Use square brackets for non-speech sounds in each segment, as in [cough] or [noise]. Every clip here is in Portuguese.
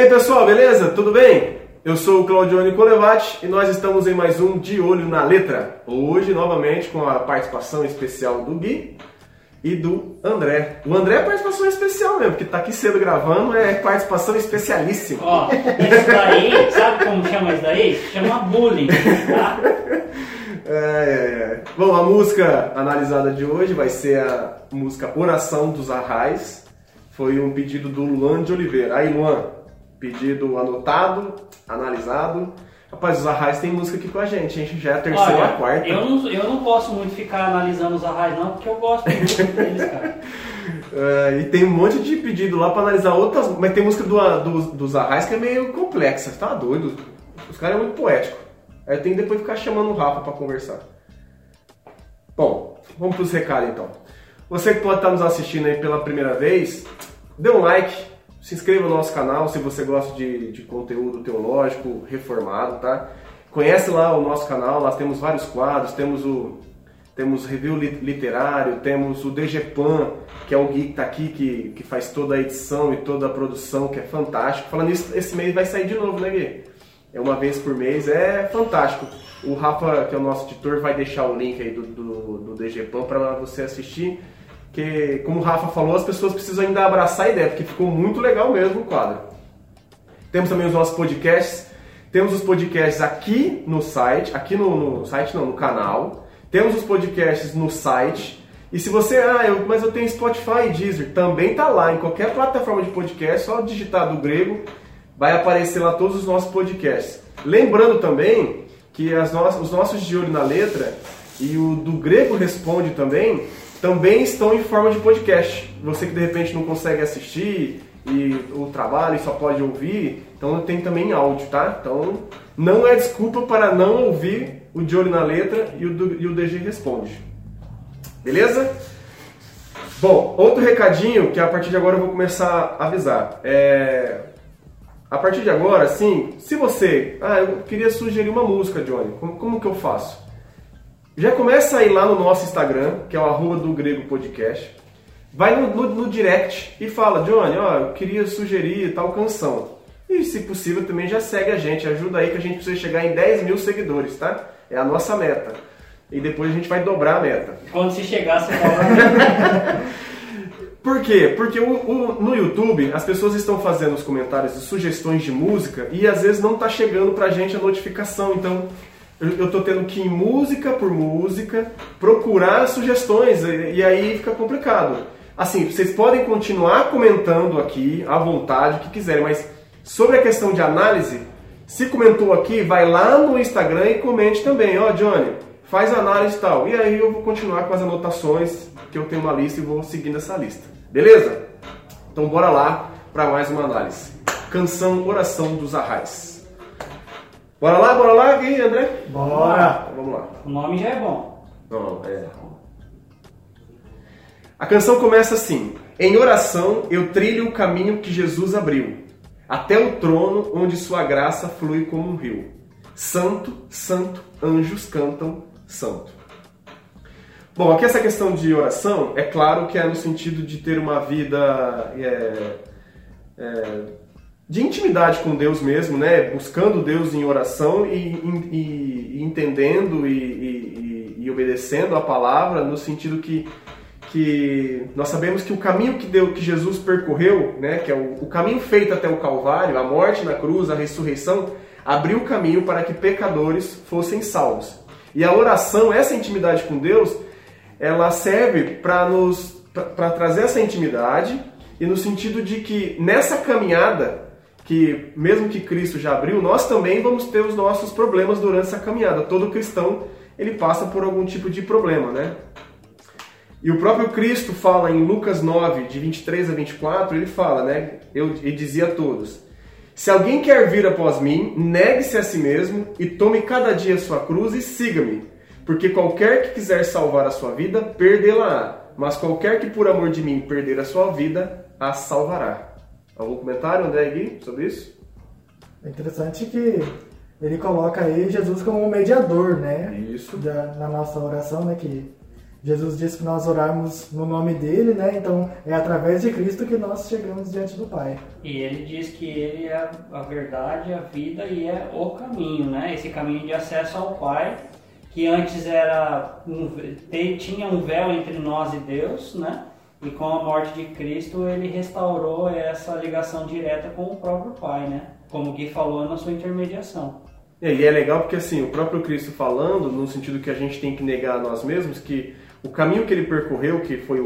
E aí pessoal, beleza? Tudo bem? Eu sou o Claudione Colevati e nós estamos em mais um De Olho na Letra. Hoje, novamente, com a participação especial do Gui e do André. O André é participação especial mesmo, porque tá aqui cedo gravando, é participação especialíssima. Ó, isso daí, sabe como chama isso daí? Chama bullying, tá? É, é, é. Bom, a música analisada de hoje vai ser a música Oração dos Arrais. Foi um pedido do Luan de Oliveira. Aí, Luan, pedido anotado, analisado. Rapaz, os Arrais tem música aqui com a gente, a gente já é a terceira ou a quarta. Eu não, eu não posso muito ficar analisando os arrais não, porque eu gosto muito deles, cara. [laughs] É, e tem um monte de pedido lá pra analisar outras, mas tem música do, do, dos Arrais que é meio complexa, tá doido? Os caras é muito poético. Aí eu tenho que depois ficar chamando o Rafa pra conversar. Bom, vamos pros recados então. Você que pode estar nos assistindo aí pela primeira vez, dê um like, se inscreva no nosso canal se você gosta de, de conteúdo teológico reformado, tá? Conhece lá o nosso canal, nós temos vários quadros, temos o temos review literário, temos o DGPan, que é o Gui que tá aqui, que, que faz toda a edição e toda a produção, que é fantástico. Falando isso, esse mês vai sair de novo, né, Gui? É uma vez por mês, é fantástico. O Rafa, que é o nosso editor, vai deixar o link aí do, do, do DGPan para você assistir que, como o Rafa falou, as pessoas precisam ainda abraçar a ideia, porque ficou muito legal mesmo o quadro. Temos também os nossos podcasts. Temos os podcasts aqui no site, aqui no, no site não, no canal. Temos os podcasts no site. E se você, ah, eu, mas eu tenho Spotify e Deezer, também tá lá em qualquer plataforma de podcast, só digitar do grego, vai aparecer lá todos os nossos podcasts. Lembrando também que as no os nossos de olho na letra e o do grego responde também também estão em forma de podcast. Você que de repente não consegue assistir e o trabalho e só pode ouvir, então tem também áudio, tá? Então não é desculpa para não ouvir o de olho na letra e o, e o DG responde. Beleza? Bom, outro recadinho que a partir de agora eu vou começar a avisar. É... A partir de agora, sim, se você. Ah, eu queria sugerir uma música, Johnny. Como, como que eu faço? Já começa a ir lá no nosso Instagram, que é o arroba do Grego Podcast. Vai no, no, no direct e fala, Johnny, ó, eu queria sugerir tal canção. E se possível também já segue a gente, ajuda aí que a gente precisa chegar em 10 mil seguidores, tá? É a nossa meta. E depois a gente vai dobrar a meta. Quando se chegar, você fala. [laughs] Por quê? Porque o, o, no YouTube as pessoas estão fazendo os comentários de sugestões de música e às vezes não está chegando pra gente a notificação. Então eu estou tendo que ir música por música procurar sugestões e, aí fica complicado. Assim, vocês podem continuar comentando aqui à vontade, o que quiserem, mas sobre a questão de análise, se comentou aqui, vai lá no Instagram e comente também. Ó, oh, Johnny, faz análise e tal. E aí eu vou continuar com as anotações, que eu tenho uma lista e vou seguindo essa lista. Beleza? Então bora lá para mais uma análise. Canção Oração dos Arrais. Bora lá, bora lá, Gui, André? Bora! Então, vamos lá. O nome já é bom. Não, é. A canção começa assim: Em oração eu trilho o caminho que Jesus abriu, até o trono onde sua graça flui como um rio. Santo, santo, anjos cantam, santo. Bom, aqui essa questão de oração, é claro que é no sentido de ter uma vida é, é, de intimidade com Deus mesmo, né? Buscando Deus em oração e, e, e entendendo e, e, obedecendo a palavra no sentido que, que nós sabemos que o caminho que, deu, que Jesus percorreu, né? Que é o, o caminho feito até o Calvário, a morte na cruz, a ressurreição, abriu o caminho para que pecadores fossem salvos. E a oração, essa intimidade com Deus, ela serve para nos para trazer essa intimidade e no sentido de que nessa caminhada que mesmo que Cristo já abriu, nós também vamos ter os nossos problemas durante essa caminhada. Todo cristão ele passa por algum tipo de problema, né? E o próprio Cristo fala em Lucas 9, de 23 a 24, ele fala, né? Eu, dizia a todos: Se alguém quer vir após mim, negue-se a si mesmo e tome cada dia sua cruz e siga-me. Porque qualquer que quiser salvar a sua vida, perdê-la-á. Mas qualquer que por amor de mim perder a sua vida, a salvará. Algum comentário, André Gui, sobre isso? É interessante que ele coloca aí Jesus como um mediador, né? Isso. Da, na nossa oração, né? Que Jesus disse que nós orarmos no nome dele, né? Então é através de Cristo que nós chegamos diante do Pai. E ele diz que ele é a verdade, a vida e é o caminho, né? Esse caminho de acesso ao Pai, que antes era um, tinha um véu entre nós e Deus, né? E com a morte de Cristo ele restaurou essa ligação direta com o próprio Pai, né? Como o Gui falou na sua intermediação. E é legal porque assim, o próprio Cristo falando, no sentido que a gente tem que negar a nós mesmos, que o caminho que ele percorreu, que foi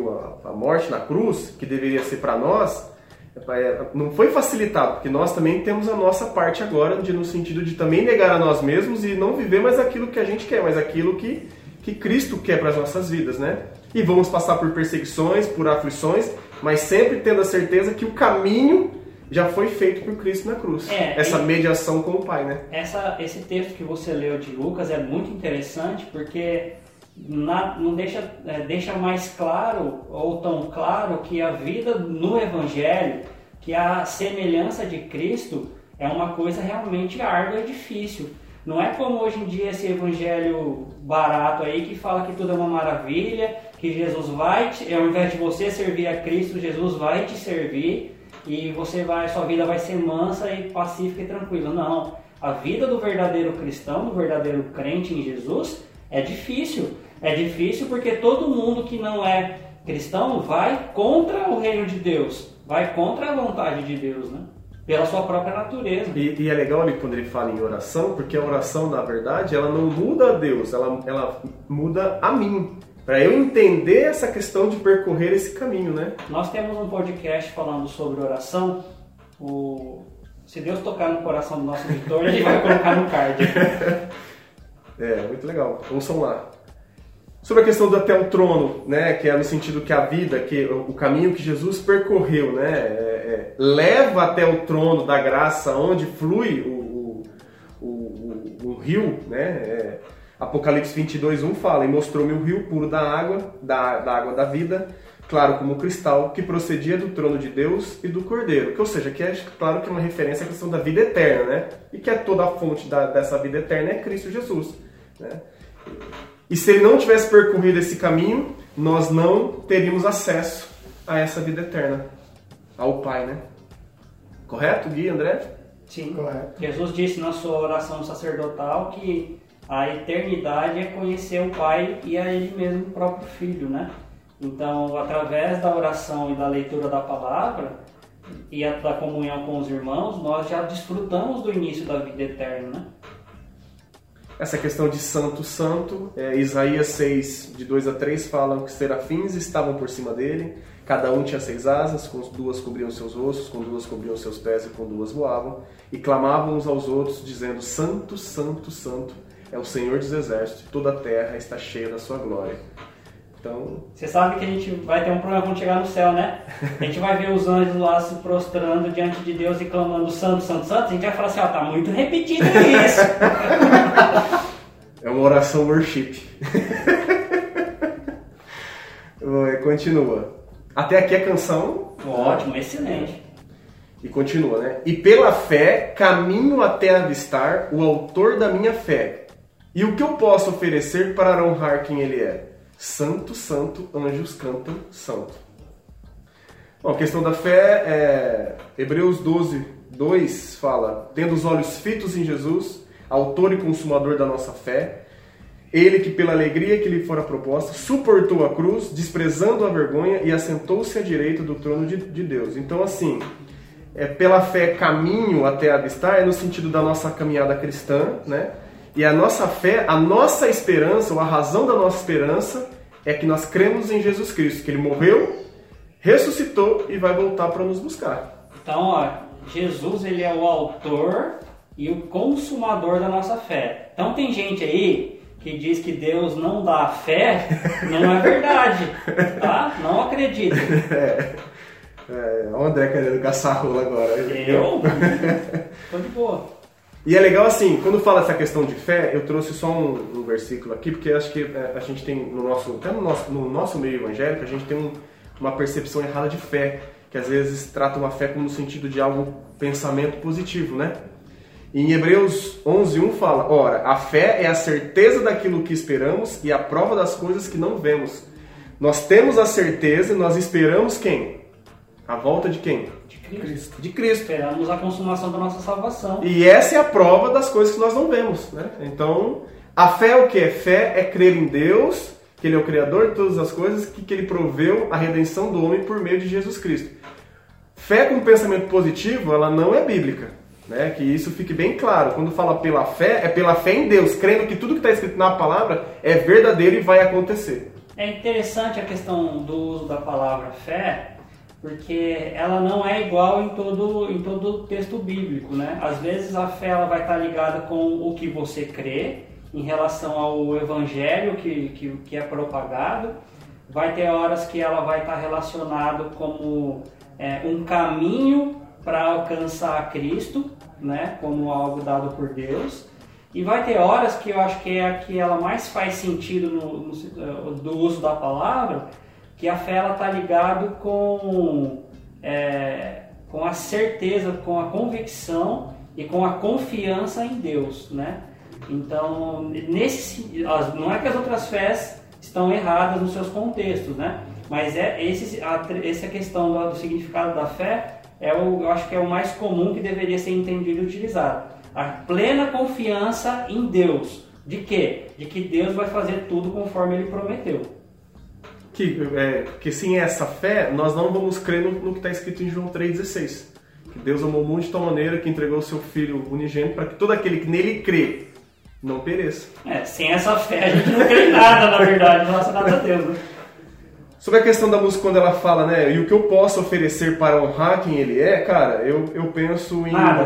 a morte na cruz, que deveria ser para nós, é, não foi facilitado, porque nós também temos a nossa parte agora, de, no sentido de também negar a nós mesmos e não viver mais aquilo que a gente quer, mas aquilo que, que Cristo quer para as nossas vidas, né? E vamos passar por perseguições, por aflições, mas sempre tendo a certeza que o caminho já foi feito por Cristo na cruz. É, essa mediação com o Pai, né? Essa, esse texto que você leu de Lucas é muito interessante porque na, não deixa, é, deixa mais claro ou tão claro que a vida no Evangelho, que a semelhança de Cristo é uma coisa realmente árdua e difícil. Não é como hoje em dia esse evangelho barato aí que fala que tudo é uma maravilha, que Jesus vai, te, ao invés de você servir a Cristo, Jesus vai te servir e você vai, sua vida vai ser mansa e pacífica e tranquila. Não. A vida do verdadeiro cristão, do verdadeiro crente em Jesus, é difícil. É difícil porque todo mundo que não é cristão vai contra o reino de Deus, vai contra a vontade de Deus, né? Pela sua própria natureza. E, e é legal ali quando ele fala em oração, porque a oração, na verdade, ela não muda a Deus, ela, ela muda a mim. Para eu entender essa questão de percorrer esse caminho, né? Nós temos um podcast falando sobre oração. O... Se Deus tocar no coração do nosso editor, ele vai colocar no card. [laughs] é, muito legal. Ouçam lá. Sobre a questão do até o trono, né, que é no sentido que a vida, que o caminho que Jesus percorreu, né, é, é, leva até o trono da graça, onde flui o, o, o, o rio, né, é, Apocalipse 22, 1 fala, e mostrou-me o rio puro da água, da, da água da vida, claro como cristal, que procedia do trono de Deus e do Cordeiro. Que, ou seja, que é claro que é uma referência à questão da vida eterna, né, e que é toda a fonte da, dessa vida eterna é Cristo Jesus, né. E se ele não tivesse percorrido esse caminho, nós não teríamos acesso a essa vida eterna, ao Pai, né? Correto, Gui, André? Sim, correto. Jesus disse na sua oração sacerdotal que a eternidade é conhecer o Pai e a Ele mesmo, o próprio Filho, né? Então, através da oração e da leitura da palavra e da comunhão com os irmãos, nós já desfrutamos do início da vida eterna, né? essa questão de santo, santo. É, Isaías 6, de 2 a 3, falam que serafins estavam por cima dele, cada um tinha seis asas, com duas cobriam seus rostos, com duas cobriam seus pés e com duas voavam, e clamavam uns aos outros, dizendo: Santo, Santo, Santo é o Senhor dos Exércitos, toda a terra está cheia da sua glória. Então... Você sabe que a gente vai ter um problema quando chegar no céu, né? [laughs] A gente vai ver os anjos lá se prostrando diante de Deus e clamando Santo, Santo, Santo. A gente vai falar assim, ó, tá muito repetido isso. [laughs] É uma oração worship. [laughs] Continua. Até aqui a canção. Ótimo, excelente. E continua, né? E pela fé caminho até avistar o autor da minha fé. E o que eu posso oferecer para honrar quem ele é? Santo, santo, anjos cantam santo. Bom, a questão da fé é. Hebreus 12, 2 fala: Tendo os olhos fitos em Jesus, autor e consumador da nossa fé, ele que, pela alegria que lhe fora proposta, suportou a cruz, desprezando a vergonha e assentou-se à direita do trono de, de Deus. Então, assim, é, pela fé, caminho até avistar é no sentido da nossa caminhada cristã, né? E a nossa fé, a nossa esperança, ou a razão da nossa esperança, é que nós cremos em Jesus Cristo, que ele morreu, ressuscitou e vai voltar para nos buscar. Então, ó, Jesus ele é o autor e o consumador da nossa fé. Então tem gente aí que diz que Deus não dá fé, não é verdade, tá? Não acredita. [laughs] É, é, o André querendo caçar rola agora. Eu? [laughs] Tô de boa. E é legal assim, quando fala essa questão de fé, eu trouxe só um, um versículo aqui, porque acho que é, a gente tem no nosso, até no nosso, no nosso meio evangélico, a gente tem um, uma percepção errada de fé, que às vezes trata uma fé como no sentido de algo, pensamento positivo, né? E em Hebreus 11:1 fala: Ora, a fé é a certeza daquilo que esperamos e a prova das coisas que não vemos, Nós temos a certeza e nós esperamos quem? A volta de quem? De Cristo. De Cristo. Esperamos a consumação da nossa salvação. E essa é a prova das coisas que nós não vemos, né? Então, a fé é o que? Fé é crer em Deus, que Ele é o Criador de todas as coisas, que, que Ele proveu a redenção do homem por meio de Jesus Cristo. Fé com pensamento positivo, ela não é bíblica. Né? Que isso fique bem claro. Quando fala pela fé, é pela fé em Deus, crendo que tudo que está escrito na palavra é verdadeiro e vai acontecer. É interessante a questão do uso da palavra fé, porque ela não é igual em todo em todo texto bíblico, né? Às vezes a fé ela vai estar ligada com o que você crê em relação ao evangelho que, que, que é propagado. Vai ter horas que ela vai estar relacionado como é, um caminho para alcançar Cristo, né? Como algo dado por Deus. E vai ter horas que eu acho que é a que ela mais faz sentido no, no do uso da palavra, que a fé está ligado com é, com a certeza, com a convicção e com a confiança em Deus, né? Então, nesse não é que as outras fés estão erradas nos seus contextos, né? Mas é esse a, essa questão do, do significado da fé é o, eu acho que é o mais comum que deveria ser entendido e utilizado. A plena confiança em Deus. De quê? De que Deus vai fazer tudo conforme Ele prometeu que, é, que sem essa fé, nós não vamos crer no, no que está escrito em João 3,16. Que Deus amou o mundo de tal maneira que entregou o seu Filho unigênito para que todo aquele que nele crê não pereça. É, sem essa fé a gente não crê em nada, na verdade, relacionado a Deus. Né? Sobre a questão da música, quando ela fala, né, e o que eu posso oferecer para honrar quem ele é, cara, eu, eu penso em. Nada.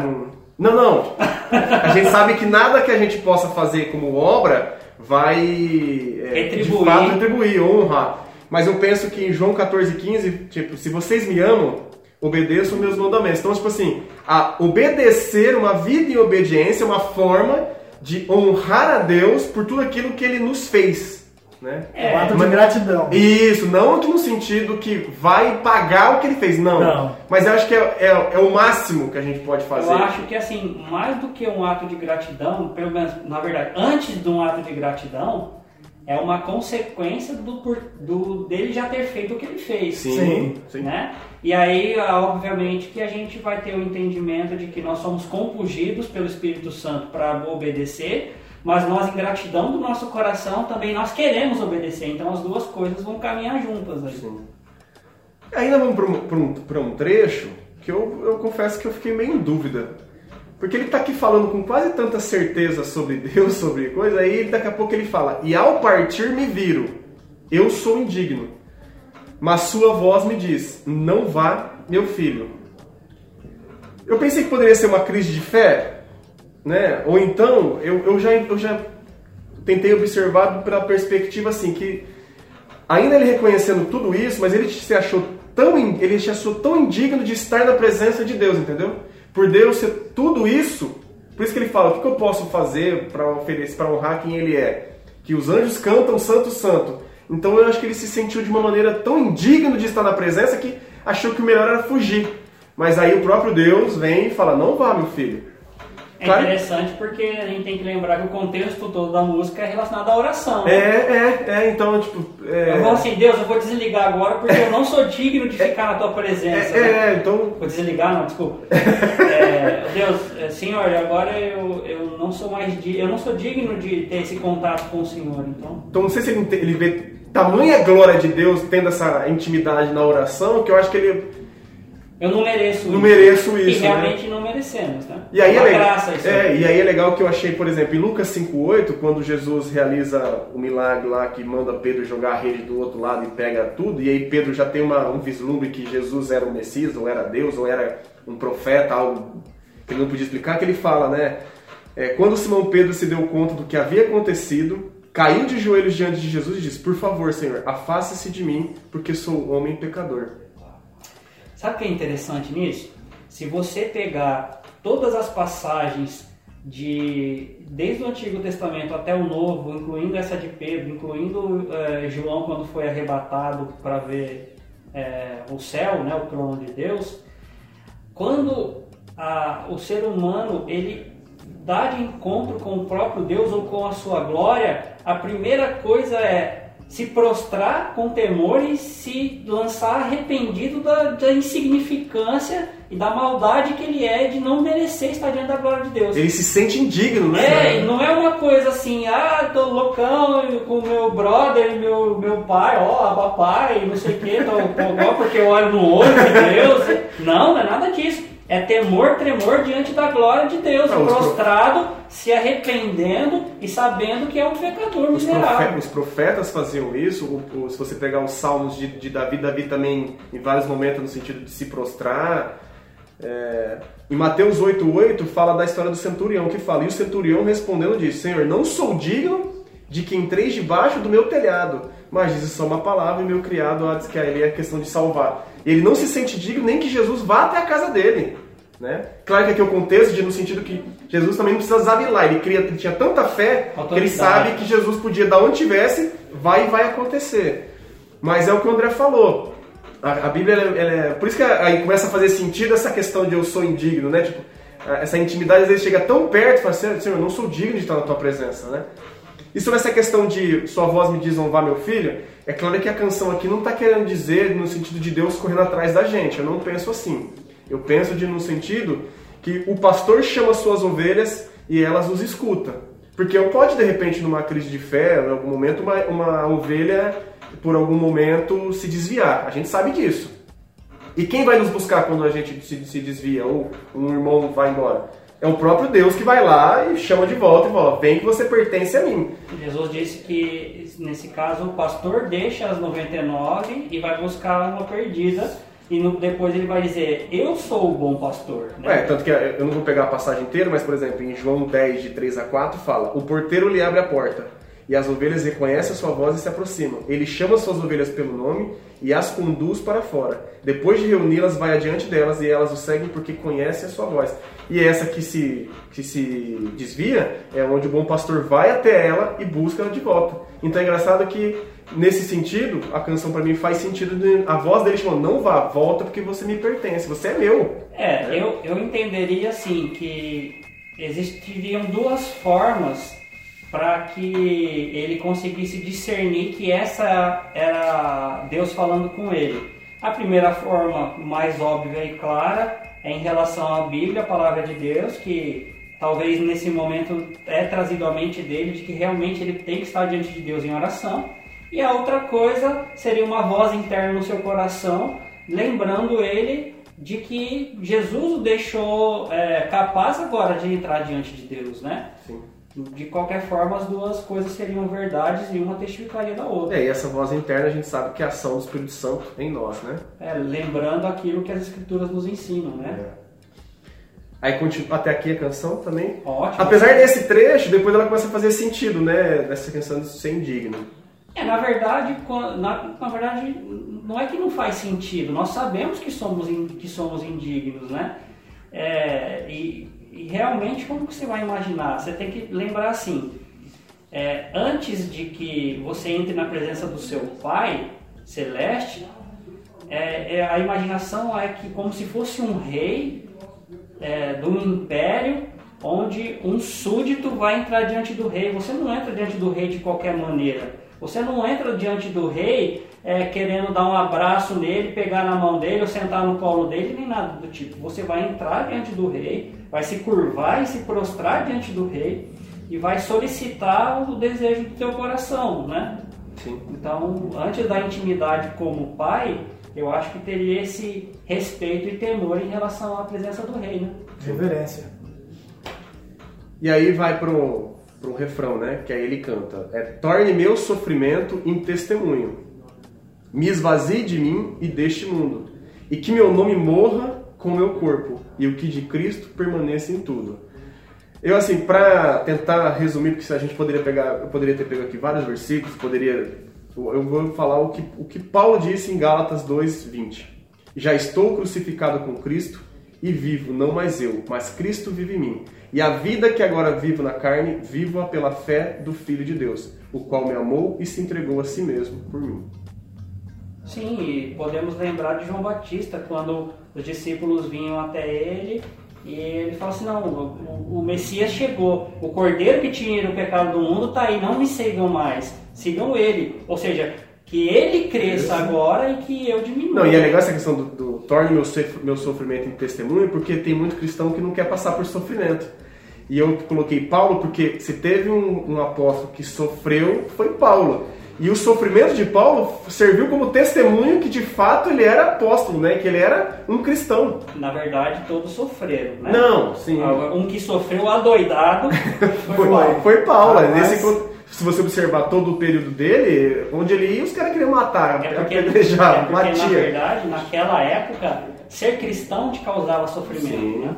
Não, não. A gente sabe que nada que a gente possa fazer como obra vai é, retribuir. de fato retribuir, honrar. Mas eu penso que em João 14, 15, tipo, se vocês me amam, obedeçam meus mandamentos. Então, tipo assim, a obedecer, uma vida em obediência, é uma forma de honrar a Deus por tudo aquilo que ele nos fez. Né? É, um ato de gratidão. Isso, não no sentido que vai pagar o que ele fez, não. não. Mas eu acho que é, é, é, o máximo que a gente pode fazer. Eu acho que assim, mais do que um ato de gratidão, pelo menos, na verdade, antes de um ato de gratidão, é uma consequência do, do, dele já ter feito o que ele fez. Sim, sim. Né? E aí, obviamente, que a gente vai ter o entendimento de que nós somos compungidos pelo Espírito Santo para obedecer, mas nós, em gratidão do nosso coração, também nós queremos obedecer. Então, as duas coisas vão caminhar juntas. Aí. Sim. Ainda vamos para um, um, um trecho que eu, eu confesso que eu fiquei meio em dúvida porque ele está aqui falando com quase tanta certeza sobre Deus, [laughs] sobre coisa, aí daqui a pouco ele fala: E ao partir me viram, eu sou indigno. Mas sua voz me diz: Não vá, meu filho. Eu pensei que poderia ser uma crise de fé, né? Ou então, eu, eu, já, eu já tentei observar pela perspectiva assim, que ainda ele reconhecendo tudo isso, mas ele se achou tão, ele se achou tão indigno de estar na presença de Deus, entendeu? Por Deus ser tudo isso, por isso que ele fala: o que eu posso fazer para oferecer, para honrar quem ele é? Que os anjos cantam Santo, Santo. Então eu acho que ele se sentiu de uma maneira tão indigno de estar na presença que achou que o melhor era fugir. Mas aí o próprio Deus vem e fala: não vá, meu filho. É interessante porque a gente tem que lembrar que o contexto todo da música é relacionado à oração. Né? É, é, é, então, tipo. É... Eu vou assim, Deus, eu vou desligar agora porque eu não sou digno de ficar na tua presença. É, né? é então. Vou desligar, não, desculpa. [laughs] é, Deus, é, Senhor, agora eu, eu não sou mais eu não sou digno de ter esse contato com o Senhor, então. Então não sei se ele, ele vê tamanha glória de Deus tendo essa intimidade na oração que eu acho que ele eu não mereço não isso. mereço isso. E né? realmente né? não merecemos, né? E aí, é, legal, graça é, e aí é legal que eu achei, por exemplo, em Lucas 5,8, quando Jesus realiza o milagre lá que manda Pedro jogar a rede do outro lado e pega tudo, e aí Pedro já tem uma, um vislumbre que Jesus era o Messias, ou era Deus, ou era um profeta, algo que ele não podia explicar, que ele fala, né? É, quando Simão Pedro se deu conta do que havia acontecido, caiu de joelhos diante de Jesus e disse: Por favor, Senhor, afaste-se de mim, porque sou homem pecador. Sabe o que é interessante nisso? Se você pegar todas as passagens de desde o Antigo Testamento até o Novo, incluindo essa de Pedro, incluindo é, João quando foi arrebatado para ver é, o céu, né, o trono de Deus, quando a, o ser humano ele dá de encontro com o próprio Deus ou com a sua glória, a primeira coisa é se prostrar com temor e se lançar arrependido da, da, insignificância e da maldade que ele é de não merecer estar diante da glória de Deus. Ele se sente indigno, né? É, não é uma coisa assim, ah, tô loucão com meu brother, meu, meu pai, ó, papai, não sei o que, tô, tô, porque eu olho no olho de Deus. Não, não é nada disso. É temor, tremor diante da glória de Deus, não, prostrado, pro... se arrependendo e sabendo que é um pecador os miserável. Profetas, os profetas faziam isso, o, o, se você pegar os salmos de, de, Davi, Davi também, em vários momentos, no sentido de se prostrar. É... Em Mateus 8,8 fala da história do centurião, que fala, e o centurião respondendo disse, Senhor, não sou digno de que entreis debaixo do meu telhado, mas diz só uma palavra e meu criado diz que ali é questão de salvar. Ele não se sente digno nem que Jesus vá até a casa dele. Né? Claro que aqui é o contexto de, no sentido que Jesus também não precisava ir lá, ele, cria, ele tinha tanta fé que ele sabe que Jesus podia, da onde tivesse, vai e vai acontecer. Mas é o que o André falou. A, a Bíblia, ela, ela é, por isso que aí começa a fazer sentido essa questão de eu sou indigno, né? Tipo, essa intimidade às vezes chega tão perto fala assim, Senhor, eu não sou digno de estar na tua presença, né? E sobre essa questão de sua voz me diz honrar meu filho, é claro que a canção aqui não está querendo dizer no sentido de Deus correndo atrás da gente. Eu não penso assim. Eu penso de no sentido que o pastor chama suas ovelhas e elas os escuta. Porque pode, de repente, numa crise de fé, em algum momento, uma, uma ovelha, por algum momento, se desviar. A gente sabe disso. E quem vai nos buscar quando a gente se, se desvia ou um irmão vai embora? É o próprio Deus que vai lá e chama de volta e fala: vem que você pertence a mim. Jesus disse que, nesse caso, o pastor deixa as 99 e vai buscar uma perdida. E no, depois ele vai dizer: Eu sou o bom pastor. Né? É, tanto que eu não vou pegar a passagem inteira, mas, por exemplo, em João 10, de 3 a 4, fala: O porteiro lhe abre a porta. E as ovelhas reconhecem a sua voz e se aproximam. Ele chama suas ovelhas pelo nome e as conduz para fora. Depois de reuni-las, vai adiante delas e elas o seguem porque conhecem a sua voz. E essa que se, que se desvia é onde o bom pastor vai até ela e busca ela de volta. Então é engraçado que, nesse sentido, a canção para mim faz sentido. De, a voz dele chamou: Não vá, volta porque você me pertence, você é meu. É, é. Eu, eu entenderia assim que existiriam duas formas para que ele conseguisse discernir que essa era Deus falando com ele. A primeira forma mais óbvia e clara é em relação à Bíblia, a palavra de Deus, que talvez nesse momento é trazido à mente dele de que realmente ele tem que estar diante de Deus em oração. E a outra coisa seria uma voz interna no seu coração, lembrando ele de que Jesus o deixou é, capaz agora de entrar diante de Deus, né? Sim. De qualquer forma, as duas coisas seriam verdades e uma testificaria da outra. É, e essa voz interna a gente sabe que é a ação do Espírito Santo em nós, né? É, lembrando aquilo que as Escrituras nos ensinam, né? É. Aí continua até aqui a canção também. Ótimo. Apesar desse trecho, depois ela começa a fazer sentido, né? Dessa questão de ser indigno. É, na verdade, na, na verdade, não é que não faz sentido. Nós sabemos que somos, que somos indignos, né? É, e e realmente, como que você vai imaginar? Você tem que lembrar assim: é, antes de que você entre na presença do seu Pai celeste, é, é, a imaginação é que como se fosse um rei é, do império, onde um súdito vai entrar diante do rei. Você não entra diante do rei de qualquer maneira. Você não entra diante do rei é, querendo dar um abraço nele, pegar na mão dele ou sentar no colo dele, nem nada do tipo. Você vai entrar diante do rei, vai se curvar e se prostrar diante do rei e vai solicitar o desejo do teu coração, né? Sim. Então, antes da intimidade como pai, eu acho que teria esse respeito e temor em relação à presença do rei, né? Reverência. E aí vai pro, pro refrão, né? Que aí ele canta: é, Torne meu sofrimento em testemunho me esvazie de mim e deste mundo, e que meu nome morra com meu corpo, e o que de Cristo permaneça em tudo. Eu, assim, para tentar resumir, porque a gente poderia pegar, eu poderia ter pego aqui vários versículos, poderia, eu vou falar o que, o que Paulo disse em Gálatas 2:20. Já estou crucificado com Cristo e vivo, não mais eu, mas Cristo vive em mim. E a vida que agora vivo na carne, vivo-a pela fé do Filho de Deus, o qual me amou e se entregou a si mesmo por mim. Sim, e podemos lembrar de João Batista, quando os discípulos vinham até ele e ele falou assim: Não, o, o Messias chegou, o cordeiro que tira o pecado do mundo está aí, não me sigam mais, sigam ele. Ou seja, que ele cresça agora e que eu diminua. Não, e é legal essa questão do, do torne meu, meu sofrimento em testemunho, porque tem muito cristão que não quer passar por sofrimento. E eu coloquei Paulo porque se teve um, um apóstolo que sofreu, foi Paulo. E o sofrimento de Paulo serviu como testemunho que de fato ele era apóstolo, né? Que ele era um cristão. Na verdade, todos sofreram, né? Não, sim. Um que sofreu adoidado [laughs] foi, foi Paulo. Foi Paulo. Ah, Nesse, se você observar todo o período dele, onde ele ia, os caras queriam matar, é porque, apedrejar, é porque, matia. Na verdade, naquela época, ser cristão te causava sofrimento, sim. né?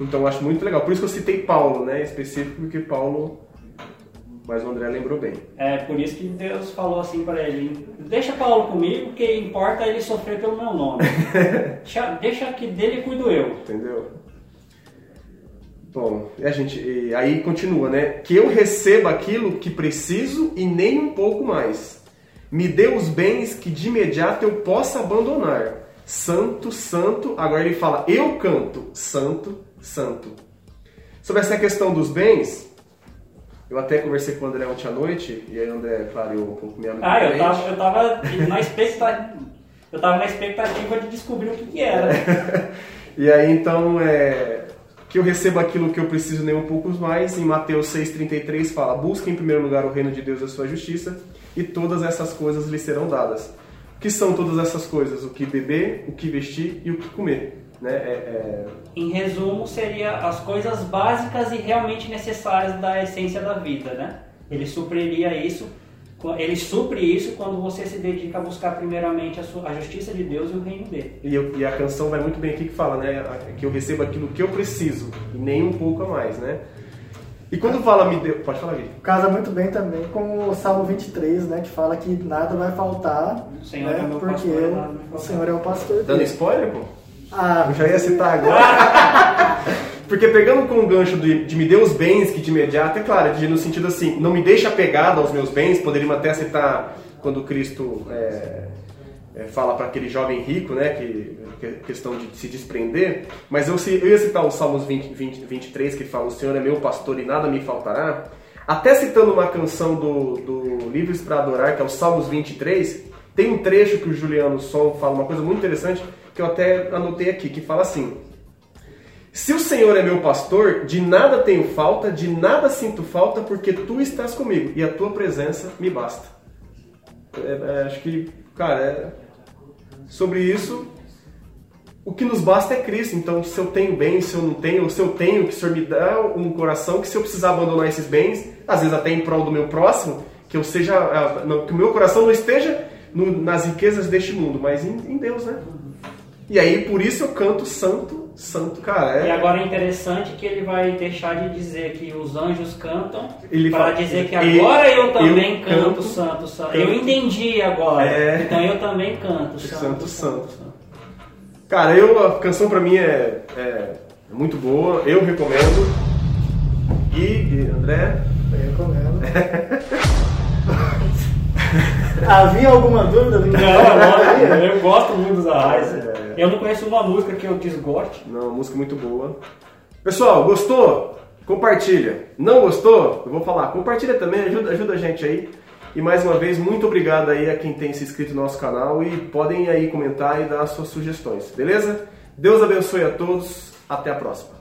Então eu acho muito legal. Por isso que eu citei Paulo, né? Específico, porque Paulo. Mas o André lembrou bem. É, por isso que Deus falou assim para ele: Deixa Paulo comigo, que importa ele sofrer pelo meu nome. [laughs] deixa, deixa que dele cuido eu. Entendeu? Bom, e a gente, e aí continua, né? Que eu receba aquilo que preciso e nem um pouco mais. Me dê os bens que de imediato eu possa abandonar. Santo, santo. Agora ele fala, eu canto, santo, santo. Sobre essa questão dos bens, eu até conversei com o André ontem à noite, e aí o André clareou um pouco minha mente. Ah, eu tava, eu tava na expectativa. Eu tava na expectativa de descobrir o que, que era. [laughs] e aí então é, que eu receba aquilo que eu preciso nem um pouco mais. Em Mateus 6,33 fala: Busque em primeiro lugar o reino de Deus e a sua justiça, e todas essas coisas lhe serão dadas. O que são todas essas coisas? O que beber, o que vestir e o que comer. Né? É, é... Em resumo, seria as coisas básicas e realmente necessárias da essência da vida, né? Ele supriria isso, ele supre isso quando você se dedica a buscar primeiramente a, sua, a justiça de Deus e o reino dele. E, eu, e, a canção vai muito bem aqui que fala, né? Que eu recebo aquilo que eu preciso e nem um pouco a mais, né? E quando fala me deu. Pode falar, Gui. Casa muito bem também com o Salmo 23, né? Que fala que nada vai faltar. O Senhor né, é meu porque pastor, o Senhor é o pastor. Dando spoiler, pô? Ah, eu já ia citar [laughs] agora. Porque pegando com o gancho de, de, me dê os bens que de imediato, é claro, de, no sentido assim, não me deixa apegado aos meus bens, poderíamos até citar quando Cristo é, é, fala para aquele jovem rico, né, que, que é questão de se desprender, mas eu, eu ia citar os Salmos 20, 20, 23, que fala, o Senhor é meu pastor e nada me faltará, até citando uma canção do, do para Adorar, que é o Salmos 23, tem um trecho que o Juliano Som fala uma coisa muito interessante, que eu até anotei aqui, que fala assim: Se o Senhor é meu pastor, de nada tenho falta, de nada sinto falta, porque tu estás comigo e a tua presença me basta. É, é, acho que, cara, é... sobre isso, o que nos basta é Cristo. Então, se eu tenho bem, se eu não tenho, se eu tenho, que o Senhor me dá um coração, que se eu precisar abandonar esses bens, às vezes até em prol do meu próximo, que eu seja, que o meu coração não esteja no, nas riquezas deste mundo, mas em, em Deus, né? E aí, por isso eu canto santo, santo, cara. É... E agora é interessante que ele vai deixar de dizer que os anjos cantam ele para dizer que agora eu, eu também eu canto, canto, santo, santo. Canto. Eu entendi agora. É... Então eu também canto santo, santo. santo. santo. Cara, eu, a canção pra mim é, é muito boa, eu recomendo. E, e André? Eu recomendo. [laughs] Havia alguma dúvida do Não, não, eu gosto muito dos Arraiz. É. Eu não conheço uma música que eu desgoste. Não, música muito boa. Pessoal, gostou? Compartilha. Não gostou? Eu vou falar. Compartilha também, ajuda, ajuda a gente aí. E mais uma vez, muito obrigado aí a quem tem se inscrito no nosso canal e podem aí comentar e dar suas sugestões, beleza? Deus abençoe a todos. Até a próxima.